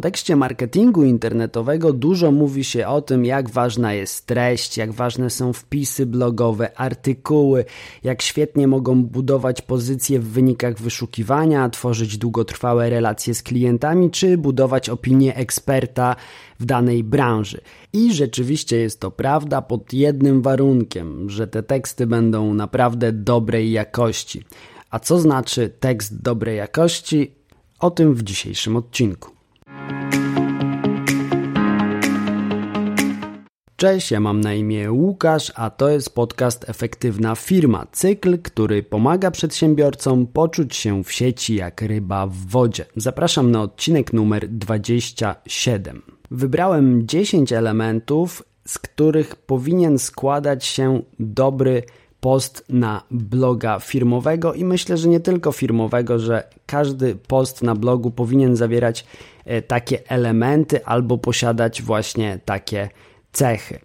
kontekście marketingu internetowego dużo mówi się o tym, jak ważna jest treść, jak ważne są wpisy blogowe, artykuły, jak świetnie mogą budować pozycje w wynikach wyszukiwania, tworzyć długotrwałe relacje z klientami, czy budować opinię eksperta w danej branży. I rzeczywiście jest to prawda pod jednym warunkiem, że te teksty będą naprawdę dobrej jakości. A co znaczy tekst dobrej jakości? O tym w dzisiejszym odcinku. Cześć, ja mam na imię Łukasz, a to jest podcast Efektywna Firma, cykl, który pomaga przedsiębiorcom poczuć się w sieci jak ryba w wodzie. Zapraszam na odcinek numer 27. Wybrałem 10 elementów, z których powinien składać się dobry post na bloga firmowego i myślę, że nie tylko firmowego, że każdy post na blogu powinien zawierać e, takie elementy albo posiadać właśnie takie cechy.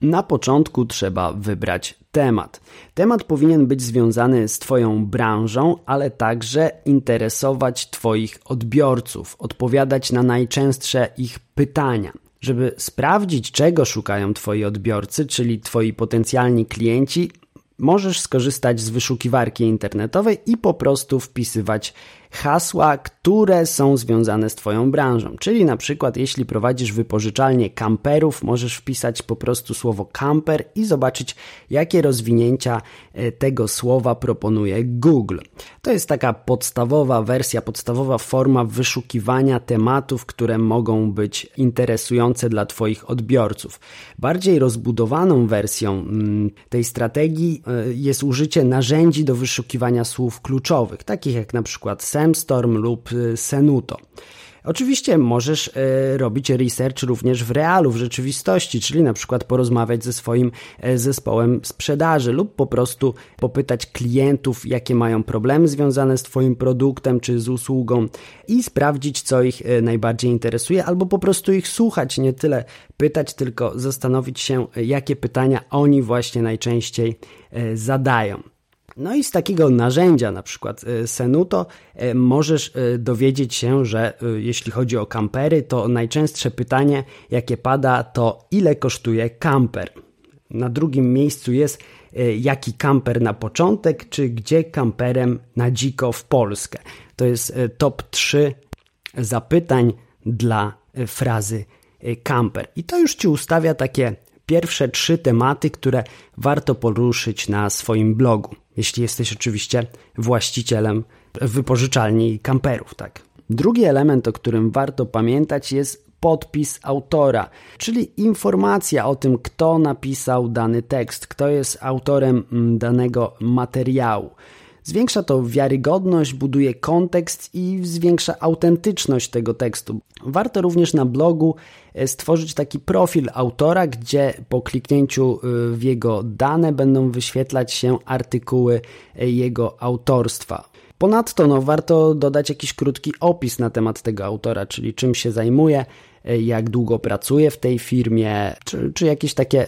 Na początku trzeba wybrać temat. Temat powinien być związany z Twoją branżą, ale także interesować Twoich odbiorców, odpowiadać na najczęstsze ich pytania. Żeby sprawdzić, czego szukają Twoi odbiorcy, czyli Twoi potencjalni klienci, możesz skorzystać z wyszukiwarki internetowej i po prostu wpisywać hasła, które są związane z Twoją branżą. Czyli na przykład, jeśli prowadzisz wypożyczalnię kamperów, możesz wpisać po prostu słowo kamper i zobaczyć, jakie rozwinięcia e, tego słowa proponuje Google. To jest taka podstawowa wersja, podstawowa forma wyszukiwania tematów, które mogą być interesujące dla Twoich odbiorców. Bardziej rozbudowaną wersją mm, tej strategii e, jest użycie narzędzi do wyszukiwania słów kluczowych, takich jak na przykład Semstorm lub y, Senuto. Oczywiście możesz y, robić research również w realu, w rzeczywistości, czyli na przykład porozmawiać ze swoim y, zespołem sprzedaży lub po prostu popytać klientów, jakie mają problemy związane z Twoim produktem czy z usługą i sprawdzić, co ich najbardziej interesuje, albo po prostu ich słuchać, nie tyle pytać, tylko zastanowić się, jakie pytania oni właśnie najczęściej zadają. No i z takiego narzędzia, na przykład e, Senuto, e, możesz e, dowiedzieć się, że jeśli chodzi o kampery, to najczęstsze pytanie, jakie pada, to ile kosztuje kamper. Na drugim miejscu jest jaki kamper na początek, czy gdzie kamperem na dziko w Polskę. To jest top 3 zapytań dla frazy kamper. I to już Ci ustawia takie pierwsze trzy tematy, które warto poruszyć na swoim blogu jeśli jesteś oczywiście właścicielem wypożyczalni kamperów, tak. Drugi element, o którym warto pamiętać, jest podpis autora, czyli informacja o tym, kto napisał dany tekst, kto jest autorem mm, danego materiału. Zwiększa to wiarygodność, buduje kontekst i zwiększa autentyczność tego tekstu. Warto również na blogu e, stworzyć taki profil autora, gdzie po kliknięciu e, w jego dane będą wyświetlać się artykuły e, jego autorstwa. Ponadto no, warto dodać jakiś krótki opis na temat tego autora, czyli czym się zajmuje, jak długo pracuje w tej firmie, czy, czy jakieś takie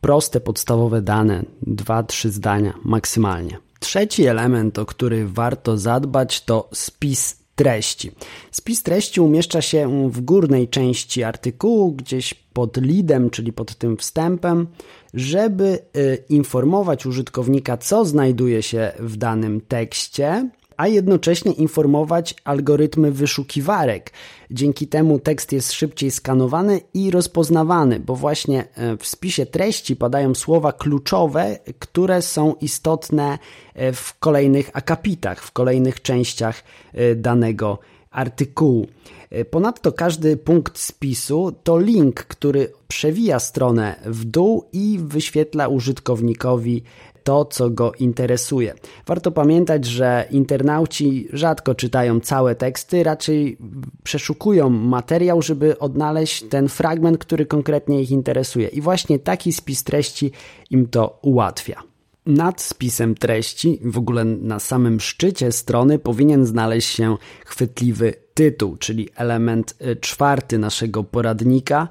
proste, podstawowe dane, dwa, trzy zdania maksymalnie. Trzeci element, o który warto zadbać, to spis treści. Spis treści umieszcza się w górnej części artykułu, gdzieś pod leadem, czyli pod tym wstępem, żeby y, informować użytkownika, co znajduje się w danym tekście, a jednocześnie informować algorytmy wyszukiwarek. Dzięki temu tekst jest szybciej skanowany i rozpoznawany, bo właśnie e, w spisie treści padają słowa kluczowe, które są istotne e, w kolejnych akapitach, w kolejnych częściach e, danego artykułu. Ponadto każdy punkt spisu to link, który przewija stronę w dół i wyświetla użytkownikowi to, co go interesuje. Warto pamiętać, że internauci rzadko czytają całe teksty, raczej przeszukują materiał, żeby odnaleźć ten fragment, który konkretnie ich interesuje. I właśnie taki spis treści im to ułatwia. Nad spisem treści, w ogóle na samym szczycie strony, powinien znaleźć się chwytliwy tytuł, czyli element y, czwarty naszego poradnika,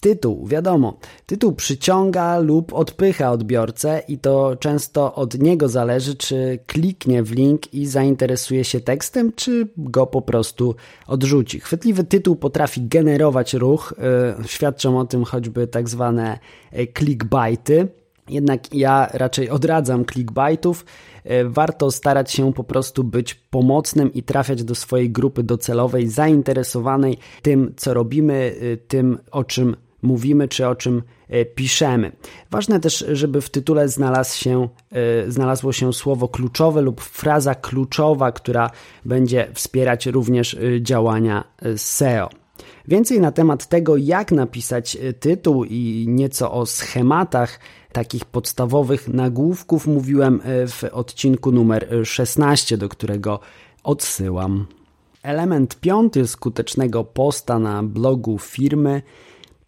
Tytuł, wiadomo, tytuł przyciąga lub odpycha odbiorcę i to często od niego zależy, czy kliknie w link i zainteresuje się tekstem, czy go po prostu odrzuci. Chwytliwy tytuł potrafi generować ruch, yy, świadczą o tym choćby tak zwane e, clickbaity. Jednak ja raczej odradzam clickbaitów. E, warto starać się po prostu być pomocnym i trafiać do swojej grupy docelowej, zainteresowanej tym, co robimy, tym, o czym mówimy czy o czym e, piszemy. Ważne też, żeby w tytule znalazł się, e, znalazło się słowo kluczowe lub fraza kluczowa, która będzie wspierać również e, działania SEO. Więcej na temat tego, jak napisać tytuł i nieco o schematach takich podstawowych nagłówków mówiłem w odcinku numer 16, do którego odsyłam. Element piąty skutecznego posta na blogu firmy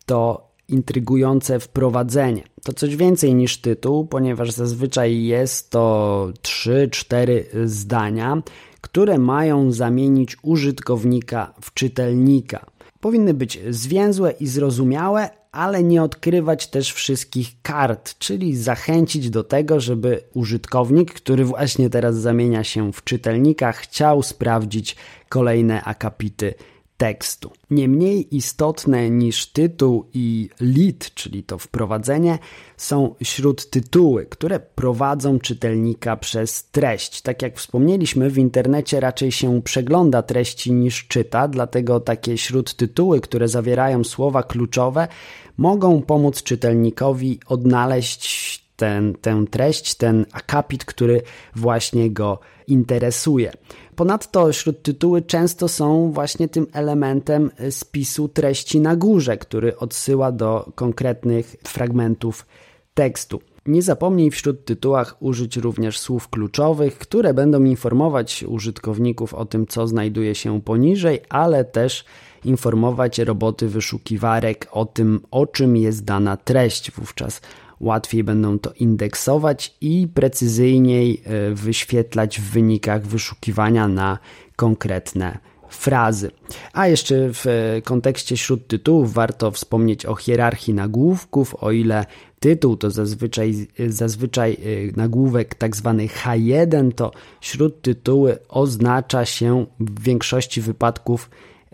to intrygujące wprowadzenie. To coś więcej niż tytuł, ponieważ zazwyczaj jest to 3-4 zdania, które mają zamienić użytkownika w czytelnika. Powinny być zwięzłe i zrozumiałe, ale nie odkrywać też wszystkich kart, czyli zachęcić do tego, żeby użytkownik, który właśnie teraz zamienia się w czytelnika, chciał sprawdzić kolejne akapity tekstu. Nie mniej istotne niż tytuł i lead, czyli to wprowadzenie, są śródtytuły, które prowadzą czytelnika przez treść. Tak jak wspomnieliśmy, w internecie raczej się przegląda treści niż czyta, dlatego takie śródtytuły, które zawierają słowa kluczowe, mogą pomóc czytelnikowi odnaleźć ten, tę treść, ten akapit, który właśnie go interesuje. Ponadto śródtytuły często są właśnie tym elementem spisu treści na górze, który odsyła do konkretnych fragmentów tekstu. Nie zapomnij w śródtytułach użyć również słów kluczowych, które będą informować użytkowników o tym, co znajduje się poniżej, ale też informować roboty wyszukiwarek o tym, o czym jest dana treść. Wówczas łatwiej będą to indeksować i precyzyjniej e, wyświetlać w wynikach wyszukiwania na konkretne frazy. A jeszcze w e, kontekście śródtytułów warto wspomnieć o hierarchii nagłówków, o ile tytuł to zazwyczaj, zazwyczaj e, nagłówek tak zwany H1, to śródtytuły oznacza się w większości wypadków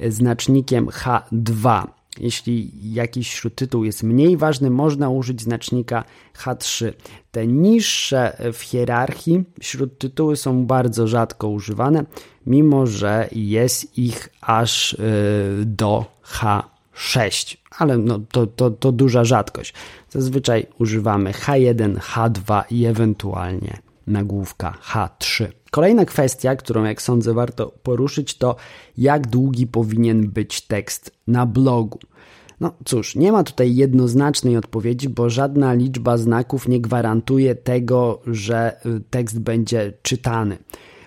znacznikiem H2. Jeśli jakiś śródtytuł jest mniej ważny, można użyć znacznika H3. Te niższe w hierarchii śródtytuły są bardzo rzadko używane, mimo że jest ich aż y, do H6, ale no, to, to, to duża rzadkość. Zazwyczaj używamy H1, H2 i ewentualnie nagłówka H3. Kolejna kwestia, którą jak sądzę warto poruszyć, to jak długi powinien być tekst na blogu. No cóż, nie ma tutaj jednoznacznej odpowiedzi, bo żadna liczba znaków nie gwarantuje tego, że y, tekst będzie czytany.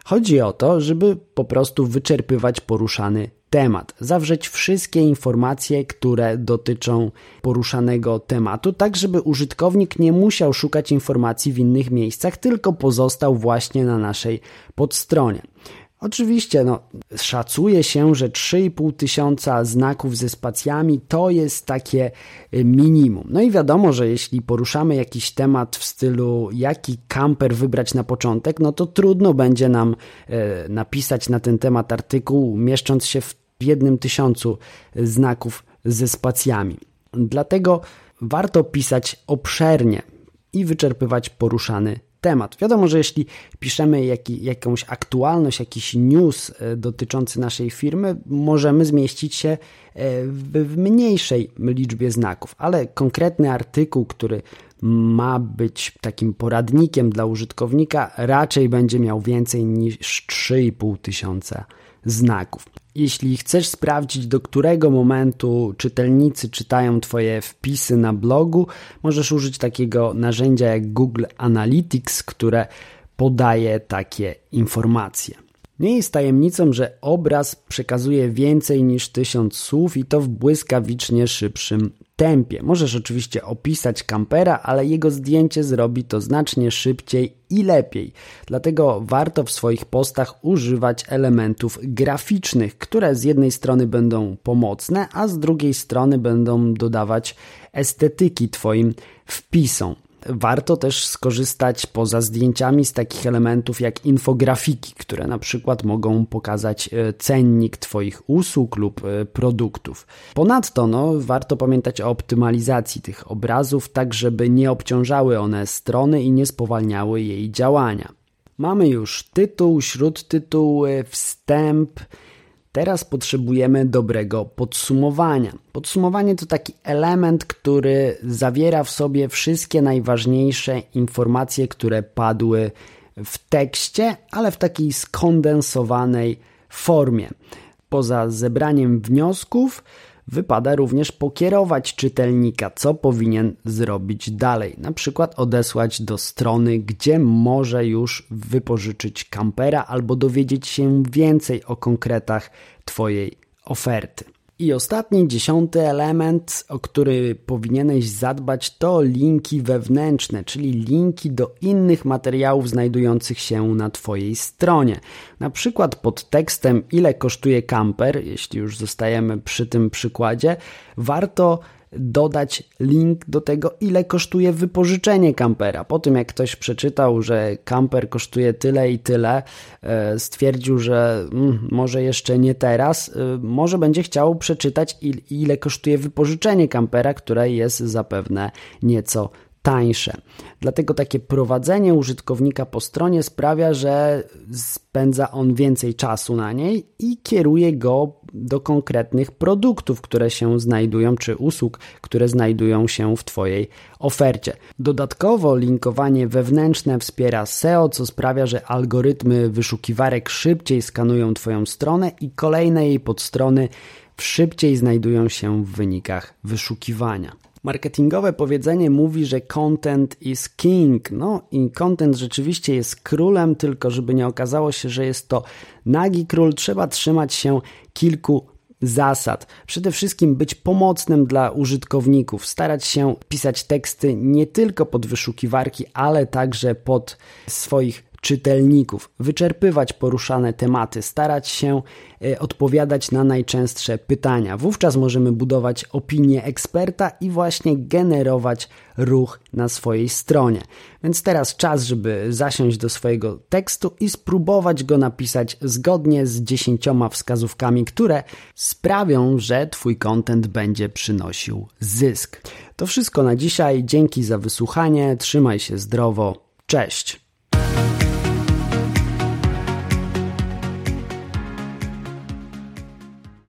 Chodzi o to, żeby po prostu wyczerpywać poruszany temat, zawrzeć wszystkie informacje, które dotyczą poruszanego tematu, tak żeby użytkownik nie musiał szukać informacji w innych miejscach, tylko pozostał właśnie na naszej podstronie. Oczywiście, no, szacuje się, że 3,5 tysiąca znaków ze spacjami to jest takie y, minimum. No i wiadomo, że jeśli poruszamy jakiś temat w stylu jaki kamper wybrać na początek, no to trudno będzie nam e, napisać na ten temat artykuł, mieszcząc się w jednym tysiącu znaków ze spacjami. Dlatego warto pisać obszernie i wyczerpywać poruszany temat. Wiadomo, że jeśli piszemy jakąś aktualność, jakiś news e, dotyczący naszej firmy, możemy zmieścić się e, w mniejszej liczbie znaków, ale konkretny artykuł, który ma być takim poradnikiem dla użytkownika, raczej będzie miał więcej niż 3,5 tysiąca znaków. Jeśli chcesz sprawdzić, do którego momentu czytelnicy czytają Twoje wpisy na blogu, możesz użyć takiego narzędzia jak Google Analytics, które podaje takie informacje. Nie jest tajemnicą, że obraz przekazuje więcej niż tysiąc słów i to w błyskawicznie szybszym tempie. Możesz oczywiście opisać kampera, ale jego zdjęcie zrobi to znacznie szybciej i lepiej. Dlatego warto w swoich postach używać elementów graficznych, które z jednej strony będą pomocne, a z drugiej strony będą dodawać estetyki Twoim wpisom. Warto też skorzystać poza zdjęciami z takich elementów jak infografiki, które na przykład mogą pokazać e, cennik Twoich usług lub e, produktów. Ponadto no, warto pamiętać o optymalizacji tych obrazów, tak żeby nie obciążały one strony i nie spowalniały jej działania. Mamy już tytuł, śródtytuły, wstęp Teraz potrzebujemy dobrego podsumowania. Podsumowanie to taki element, który zawiera w sobie wszystkie najważniejsze informacje, które padły w tekście, ale w takiej skondensowanej formie. Poza zebraniem wniosków, wypada również pokierować czytelnika, co powinien zrobić dalej. Na przykład odesłać do strony, gdzie może już wypożyczyć kampera albo dowiedzieć się więcej o konkretach Twojej oferty. I ostatni, dziesiąty element, o który powinieneś zadbać, to linki wewnętrzne, czyli linki do innych materiałów znajdujących się na Twojej stronie. Na przykład pod tekstem, ile kosztuje kamper, jeśli już zostajemy przy tym przykładzie, warto dodać link do tego, ile kosztuje wypożyczenie kampera. Po tym, jak ktoś przeczytał, że kamper kosztuje tyle i tyle, e, stwierdził, że mm, może jeszcze nie teraz, e, może będzie chciał przeczytać, ile kosztuje wypożyczenie kampera, które jest zapewne nieco tańsze. Dlatego takie prowadzenie użytkownika po stronie sprawia, że spędza on więcej czasu na niej i kieruje go do konkretnych produktów, które się znajdują, czy usług, które znajdują się w Twojej ofercie. Dodatkowo linkowanie wewnętrzne wspiera SEO, co sprawia, że algorytmy wyszukiwarek szybciej skanują Twoją stronę i kolejne jej podstrony szybciej znajdują się w wynikach wyszukiwania. Marketingowe powiedzenie mówi, że content is king. No i content rzeczywiście jest królem, tylko żeby nie okazało się, że jest to nagi król, trzeba trzymać się kilku zasad. Przede wszystkim być pomocnym dla użytkowników, starać się pisać teksty nie tylko pod wyszukiwarki, ale także pod swoich czytelników, wyczerpywać poruszane tematy, starać się e, odpowiadać na najczęstsze pytania. Wówczas możemy budować opinię eksperta i właśnie generować ruch na swojej stronie. Więc teraz czas, żeby zasiąść do swojego tekstu i spróbować go napisać zgodnie z dziesięcioma wskazówkami, które sprawią, że Twój content będzie przynosił zysk. To wszystko na dzisiaj. Dzięki za wysłuchanie. Trzymaj się zdrowo. Cześć.